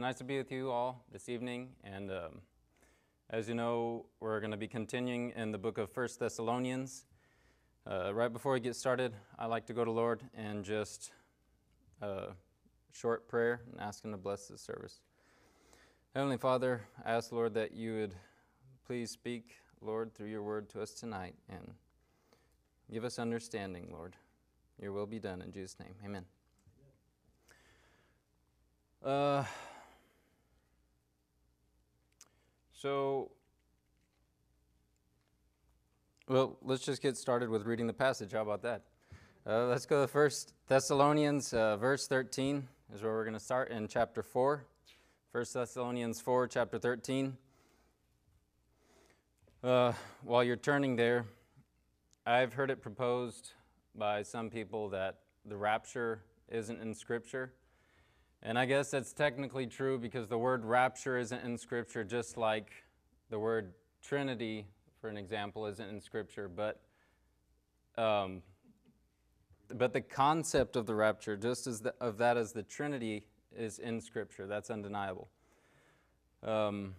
Nice to be with you all this evening. And um, as you know, we're going to be continuing in the book of First Thessalonians. Uh, right before we get started, I like to go to Lord and just a uh, short prayer and ask Him to bless this service. Heavenly Father, I ask, Lord, that you would please speak, Lord, through your word to us tonight and give us understanding, Lord. Your will be done in Jesus' name. Amen. Uh, so, well, let's just get started with reading the passage. How about that? Uh, let's go to First Thessalonians, uh, verse 13 is where we're going to start in chapter 4. First Thessalonians 4, chapter 13. Uh, while you're turning there, I've heard it proposed by some people that the rapture isn't in Scripture. And I guess that's technically true because the word rapture isn't in Scripture, just like the word Trinity, for an example, isn't in Scripture. But, um, but the concept of the rapture, just as the, of that as the Trinity, is in Scripture. That's undeniable. Um,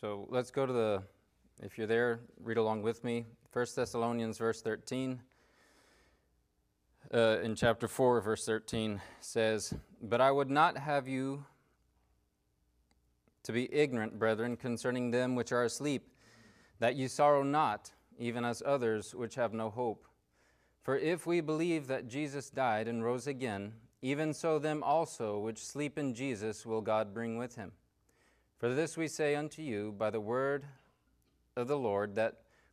so let's go to the, if you're there, read along with me. 1 Thessalonians, verse 13 uh, in chapter 4, verse 13 says, But I would not have you to be ignorant, brethren, concerning them which are asleep, that ye sorrow not, even as others which have no hope. For if we believe that Jesus died and rose again, even so them also which sleep in Jesus will God bring with him. For this we say unto you by the word of the Lord, that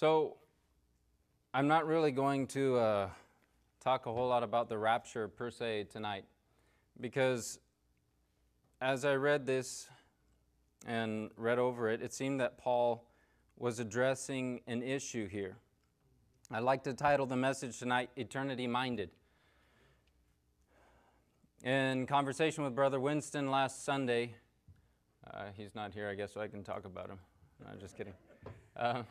So, I'm not really going to uh, talk a whole lot about the rapture per se tonight because as I read this and read over it, it seemed that Paul was addressing an issue here. I'd like to title the message tonight, Eternity Minded. In conversation with Brother Winston last Sunday, uh, he's not here, I guess, so I can talk about him. No, just kidding. Um,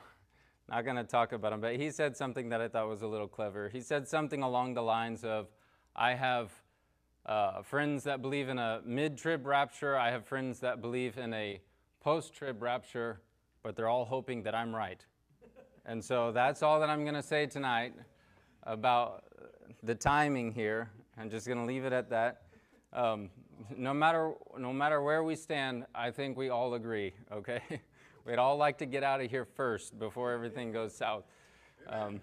not going to talk about him, but he said something that I thought was a little clever. He said something along the lines of, I have uh, friends that believe in a mid trib rapture, I have friends that believe in a post trib rapture, but they're all hoping that I'm right. and so that's all that I'm going to say tonight about the timing here. I'm just going to leave it at that. Um, no matter no matter where we stand, I think we all agree. Okay, We'd all like to get out of here first before everything goes south. Um,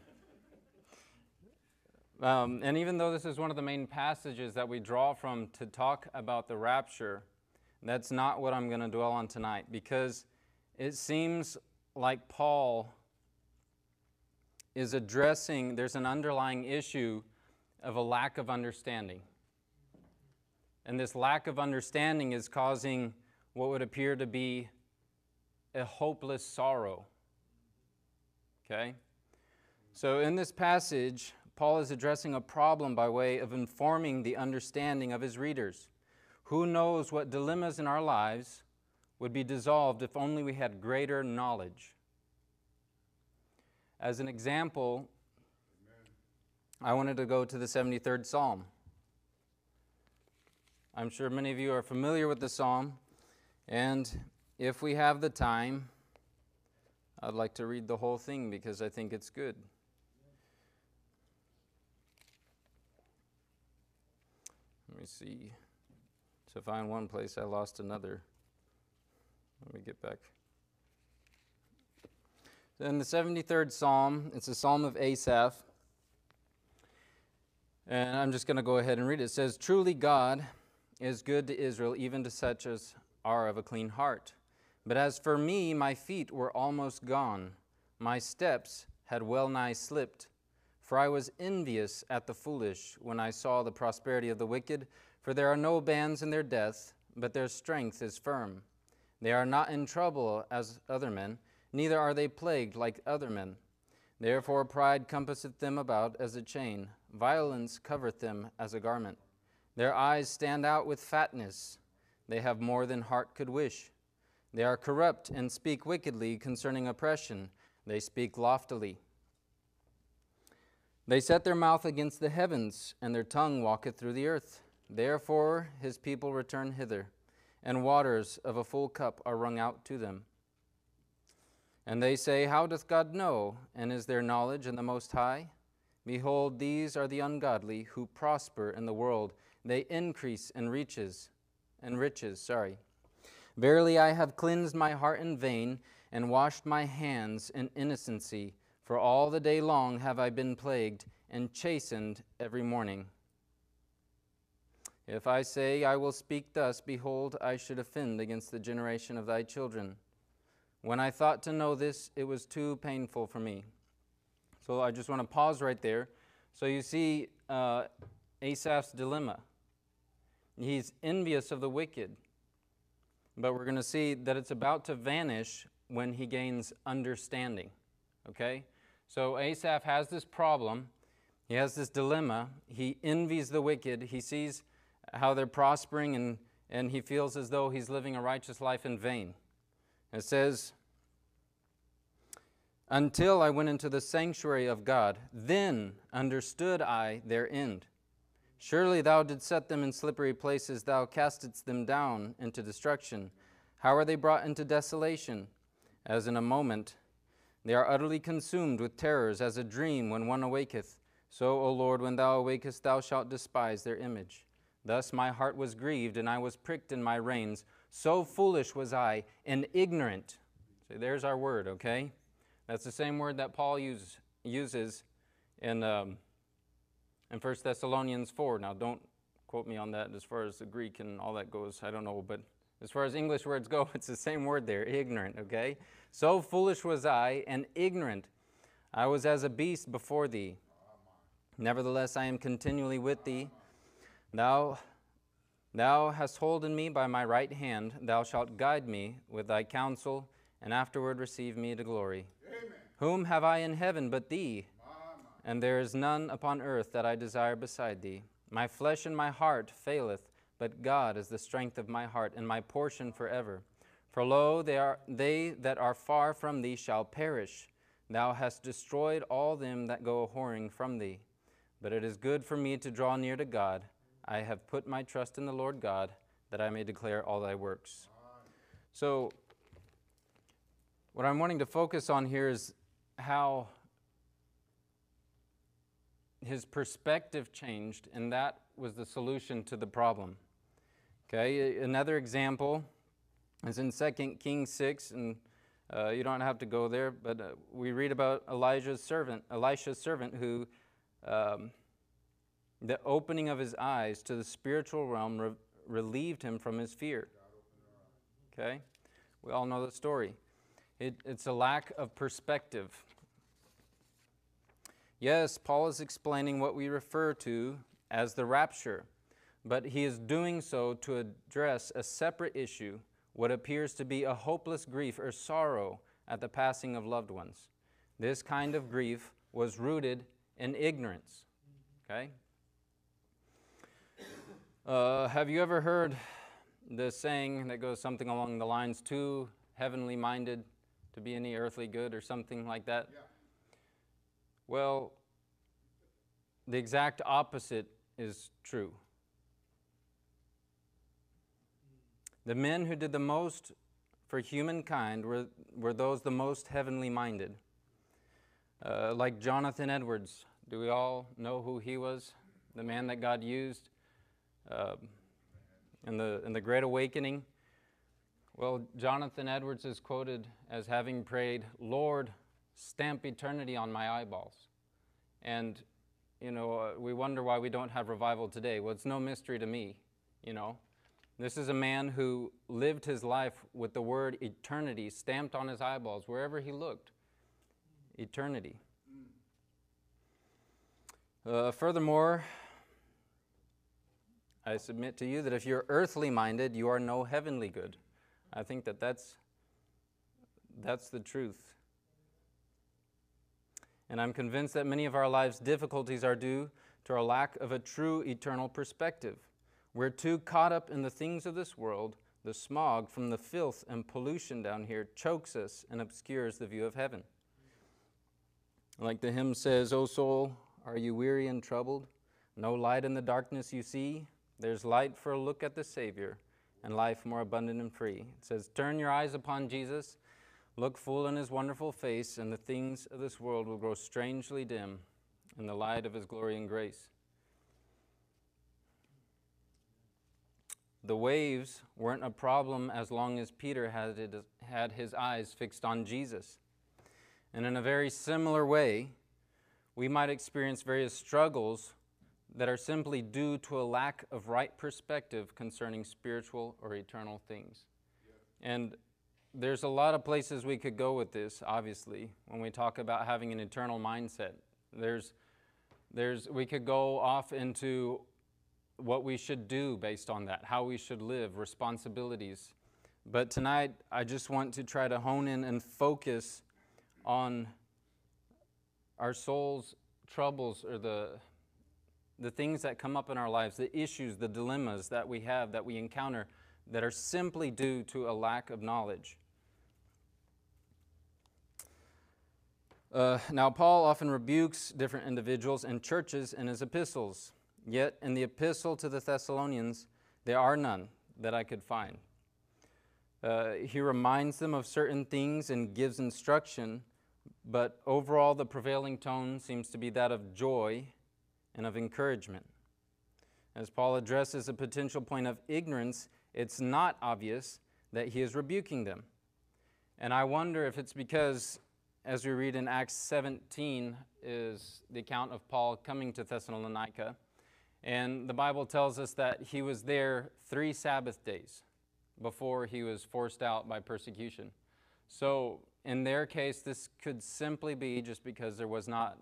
um, and even though this is one of the main passages that we draw from to talk about the rapture, that's not what I'm going to dwell on tonight because it seems like Paul is addressing, there's an underlying issue of a lack of understanding. And this lack of understanding is causing what would appear to be a hopeless sorrow. Okay? So, in this passage, Paul is addressing a problem by way of informing the understanding of his readers. Who knows what dilemmas in our lives would be dissolved if only we had greater knowledge? As an example, I wanted to go to the 73rd Psalm. I'm sure many of you are familiar with the Psalm, and if we have the time, I'd like to read the whole thing because I think it's good. Let me see. To find one place, I lost another. Let me get back. Then the 73rd Psalm, it's a Psalm of Asaph. And I'm just going to go ahead and read it. It says, Truly God is good to Israel, even to such as are of a clean heart. But as for me, my feet were almost gone, my steps had well nigh slipped. For I was envious at the foolish when I saw the prosperity of the wicked, for there are no bands in their death, but their strength is firm. They are not in trouble as other men, neither are they plagued like other men. Therefore pride compasseth them about as a chain, violence covereth them as a garment. Their eyes stand out with fatness, they have more than heart could wish. They are corrupt and speak wickedly concerning oppression, they speak loftily. They set their mouth against the heavens, and their tongue walketh through the earth. Therefore his people return hither, and waters of a full cup are wrung out to them. And they say, How doth God know? And is there knowledge in the Most High? Behold, these are the ungodly who prosper in the world. They increase in riches, and riches, sorry. Verily I have cleansed my heart in vain, and washed my hands in innocency. For all the day long have I been plagued, and chastened every morning. If I say, I will speak thus, behold, I should offend against the generation of thy children. When I thought to know this, it was too painful for me. So I just want to pause right there. So you see uh, Asaph's dilemma. He's envious of the wicked, but we're going to see that it's about to vanish when he gains understanding. Okay? So Asaph has this problem. He has this dilemma. He envies the wicked. He sees how they're prospering, and, and he feels as though he's living a righteous life in vain. It says, Until I went into the sanctuary of God, then understood I their end. Surely thou didst set them in slippery places, thou castedst them down into destruction. How are they brought into desolation? As in a moment they are utterly consumed with terrors, as a dream when one awaketh. So, O Lord, when thou awakest, thou shalt despise their image. Thus my heart was grieved, and I was pricked in my reins. So foolish was I, and ignorant. See, there's our word, okay? That's the same word that Paul use, uses in, um, in 1 Thessalonians 4. Now, don't quote me on that as far as the Greek and all that goes. I don't know, but as far as English words go, it's the same word there, ignorant, okay? So foolish was I, and ignorant. I was as a beast before thee. Nevertheless, I am continually with thee. Thou, thou hast holden me by my right hand. Thou shalt guide me with thy counsel, and afterward receive me to glory. Amen. Whom have I in heaven but thee? And there is none upon earth that I desire beside thee. My flesh and my heart faileth, but God is the strength of my heart and my portion forever. For lo, they, are, they that are far from thee shall perish. Thou hast destroyed all them that go a whoring from thee. But it is good for me to draw near to God. I have put my trust in the Lord God, that I may declare all thy works. So, what I'm wanting to focus on here is how his perspective changed, and that was the solution to the problem. Okay, another example is in 2 Kings 6, and uh, you don't have to go there, but uh, we read about Elijah's servant, Elisha's servant, who um, the opening of his eyes to the spiritual realm re- relieved him from his fear. Okay, we all know the story. It, it's a lack of perspective. Yes, Paul is explaining what we refer to as the rapture, but he is doing so to address a separate issue what appears to be a hopeless grief or sorrow at the passing of loved ones. This kind of grief was rooted in ignorance. Okay? Uh, have you ever heard the saying that goes something along the lines, too heavenly minded to be any earthly good, or something like that? Yeah. Well, the exact opposite is true. The men who did the most for humankind were, were those the most heavenly minded. Uh, like Jonathan Edwards. Do we all know who he was? The man that God used uh, in, the, in the Great Awakening. Well, Jonathan Edwards is quoted as having prayed, Lord, stamp eternity on my eyeballs. And, you know, uh, we wonder why we don't have revival today. Well, it's no mystery to me, you know. This is a man who lived his life with the word eternity stamped on his eyeballs wherever he looked. Eternity. Uh, furthermore, I submit to you that if you're earthly minded, you are no heavenly good. I think that that's, that's the truth. And I'm convinced that many of our lives' difficulties are due to our lack of a true eternal perspective. We're too caught up in the things of this world. The smog from the filth and pollution down here chokes us and obscures the view of heaven. Like the hymn says, O soul, are you weary and troubled? No light in the darkness you see? There's light for a look at the Savior and life more abundant and free. It says, Turn your eyes upon Jesus, look full in his wonderful face, and the things of this world will grow strangely dim in the light of his glory and grace. The waves weren't a problem as long as Peter had, had his eyes fixed on Jesus. And in a very similar way, we might experience various struggles that are simply due to a lack of right perspective concerning spiritual or eternal things. And there's a lot of places we could go with this, obviously, when we talk about having an eternal mindset. There's, there's, we could go off into what we should do based on that, how we should live, responsibilities. But tonight, I just want to try to hone in and focus on our soul's troubles or the, the things that come up in our lives, the issues, the dilemmas that we have, that we encounter, that are simply due to a lack of knowledge. Uh, now, Paul often rebukes different individuals and churches in his epistles. Yet, in the epistle to the Thessalonians, there are none that I could find. Uh, he reminds them of certain things and gives instruction, but overall, the prevailing tone seems to be that of joy and of encouragement. As Paul addresses a potential point of ignorance, it's not obvious that he is rebuking them. And I wonder if it's because, as we read in Acts 17, is the account of Paul coming to Thessalonica. And the Bible tells us that he was there three Sabbath days before he was forced out by persecution. So, in their case, this could simply be just because there was not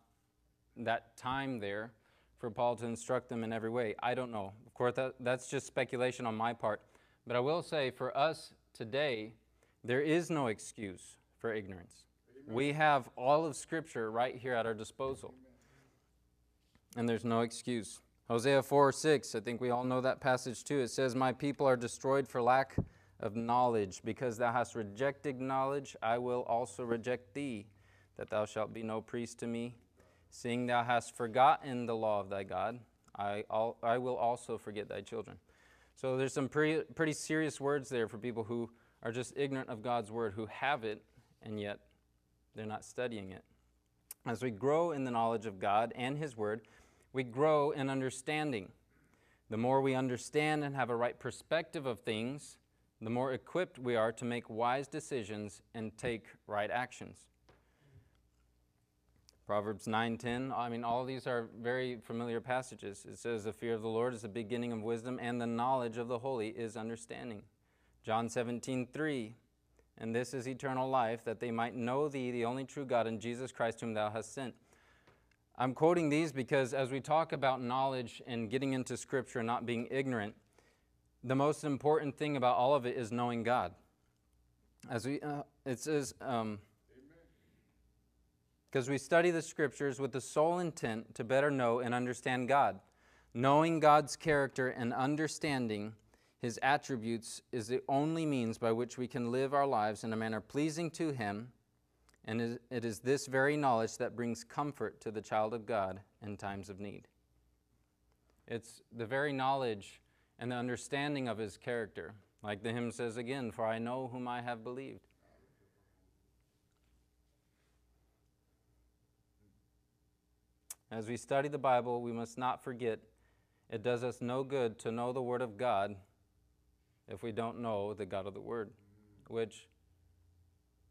that time there for Paul to instruct them in every way. I don't know. Of course, that, that's just speculation on my part. But I will say for us today, there is no excuse for ignorance. We have all of Scripture right here at our disposal. And there's no excuse. Hosea 4 6, I think we all know that passage too. It says, My people are destroyed for lack of knowledge. Because thou hast rejected knowledge, I will also reject thee, that thou shalt be no priest to me. Seeing thou hast forgotten the law of thy God, I, I will also forget thy children. So there's some pretty, pretty serious words there for people who are just ignorant of God's word, who have it, and yet they're not studying it. As we grow in the knowledge of God and His word, we grow in understanding. The more we understand and have a right perspective of things, the more equipped we are to make wise decisions and take right actions. Proverbs 9:10, I mean all these are very familiar passages. It says the fear of the Lord is the beginning of wisdom and the knowledge of the holy is understanding. John 17:3, and this is eternal life that they might know thee the only true God and Jesus Christ whom thou hast sent. I'm quoting these because as we talk about knowledge and getting into scripture and not being ignorant, the most important thing about all of it is knowing God. As we uh, it says um, because we study the scriptures with the sole intent to better know and understand God. Knowing God's character and understanding his attributes is the only means by which we can live our lives in a manner pleasing to him, and it is this very knowledge that brings comfort to the child of God in times of need. It's the very knowledge and the understanding of his character. Like the hymn says again, For I know whom I have believed. As we study the Bible, we must not forget it does us no good to know the Word of God if we don't know the God of the Word, which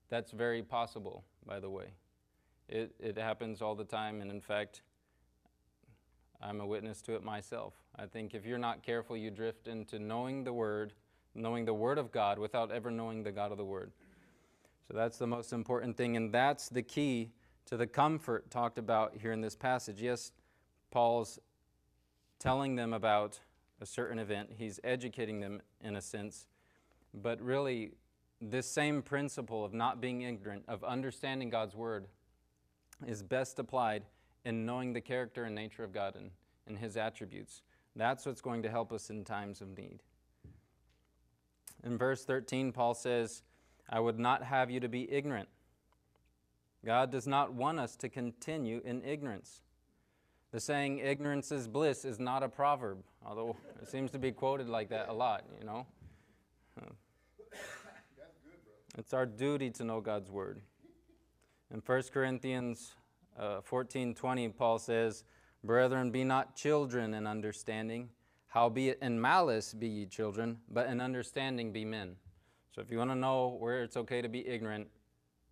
that's very possible, by the way. It, it happens all the time, and in fact, I'm a witness to it myself. I think if you're not careful, you drift into knowing the Word, knowing the Word of God without ever knowing the God of the Word. So that's the most important thing, and that's the key to the comfort talked about here in this passage. Yes, Paul's telling them about a certain event, he's educating them in a sense, but really, this same principle of not being ignorant, of understanding God's word, is best applied in knowing the character and nature of God and, and his attributes. That's what's going to help us in times of need. In verse 13, Paul says, I would not have you to be ignorant. God does not want us to continue in ignorance. The saying, ignorance is bliss, is not a proverb, although it seems to be quoted like that a lot, you know. It's our duty to know God's word. In 1 Corinthians uh, 14 20, Paul says, Brethren, be not children in understanding, howbeit in malice be ye children, but in understanding be men. So if you want to know where it's okay to be ignorant,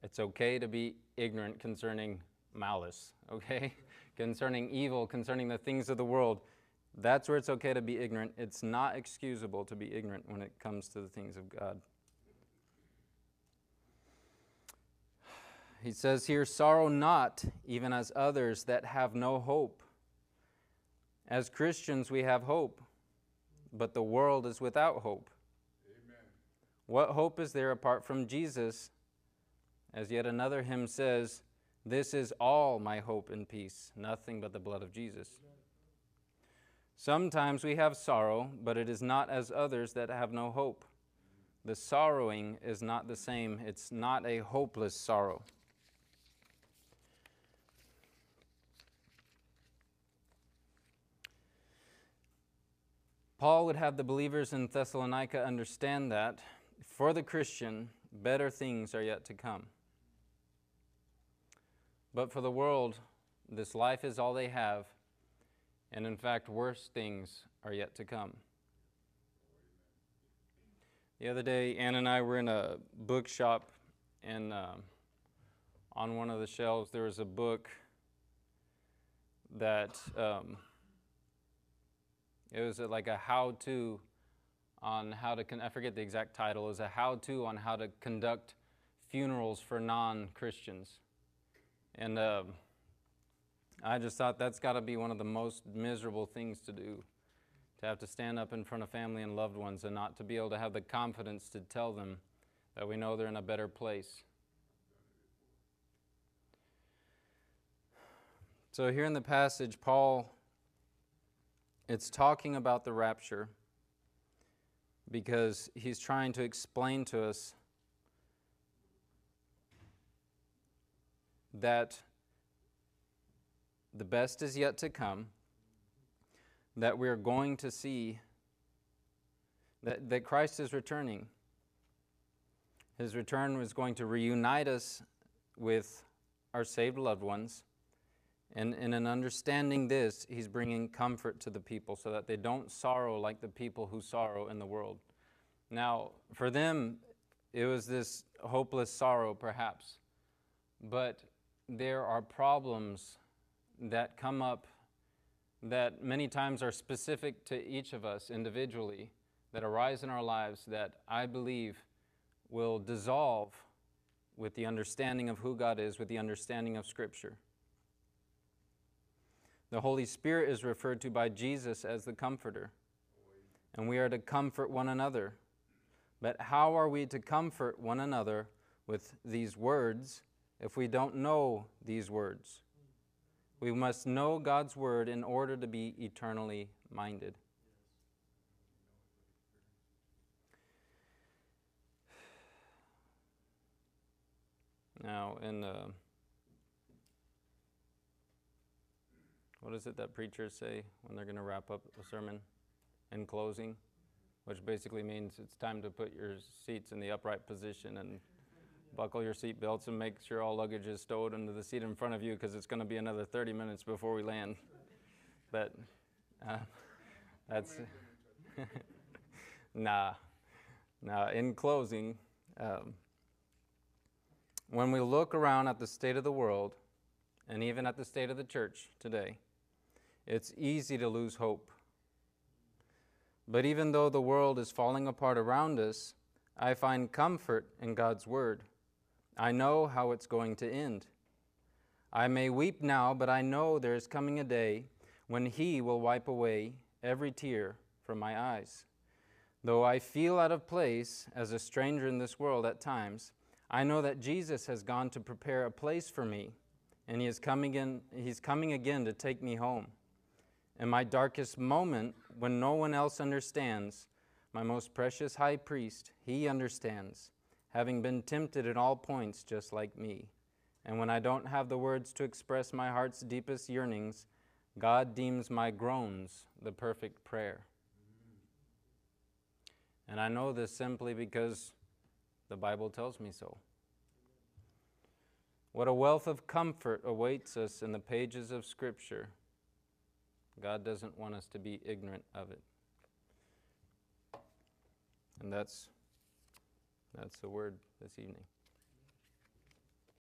it's okay to be ignorant concerning malice, okay? Concerning evil, concerning the things of the world. That's where it's okay to be ignorant. It's not excusable to be ignorant when it comes to the things of God. He says here, Sorrow not, even as others that have no hope. As Christians, we have hope, but the world is without hope. Amen. What hope is there apart from Jesus? As yet another hymn says, This is all my hope and peace, nothing but the blood of Jesus. Sometimes we have sorrow, but it is not as others that have no hope. The sorrowing is not the same, it's not a hopeless sorrow. Paul would have the believers in Thessalonica understand that for the Christian, better things are yet to come. But for the world, this life is all they have, and in fact, worse things are yet to come. The other day, Ann and I were in a bookshop, and uh, on one of the shelves, there was a book that. Um, it was like a how to on how to, con- I forget the exact title, it was a how to on how to conduct funerals for non Christians. And uh, I just thought that's got to be one of the most miserable things to do to have to stand up in front of family and loved ones and not to be able to have the confidence to tell them that we know they're in a better place. So, here in the passage, Paul it's talking about the rapture because he's trying to explain to us that the best is yet to come, that we're going to see that, that Christ is returning. His return was going to reunite us with our saved loved ones and, and in understanding this, he's bringing comfort to the people so that they don't sorrow like the people who sorrow in the world. Now, for them, it was this hopeless sorrow, perhaps. But there are problems that come up that many times are specific to each of us individually, that arise in our lives that I believe will dissolve with the understanding of who God is, with the understanding of Scripture. The Holy Spirit is referred to by Jesus as the Comforter, and we are to comfort one another. But how are we to comfort one another with these words if we don't know these words? We must know God's Word in order to be eternally minded. Now, in uh, what is it that preachers say when they're going to wrap up a sermon in closing? Which basically means it's time to put your seats in the upright position and buckle your seat belts and make sure all luggage is stowed under the seat in front of you because it's going to be another 30 minutes before we land. But uh, that's. nah. Now, in closing, um, when we look around at the state of the world and even at the state of the church today, it's easy to lose hope. But even though the world is falling apart around us, I find comfort in God's Word. I know how it's going to end. I may weep now, but I know there is coming a day when He will wipe away every tear from my eyes. Though I feel out of place as a stranger in this world at times, I know that Jesus has gone to prepare a place for me, and he is coming in, he's coming again to take me home. In my darkest moment, when no one else understands, my most precious high priest, he understands, having been tempted at all points just like me. And when I don't have the words to express my heart's deepest yearnings, God deems my groans the perfect prayer. And I know this simply because the Bible tells me so. What a wealth of comfort awaits us in the pages of Scripture. God doesn't want us to be ignorant of it. And that's that's the word this evening.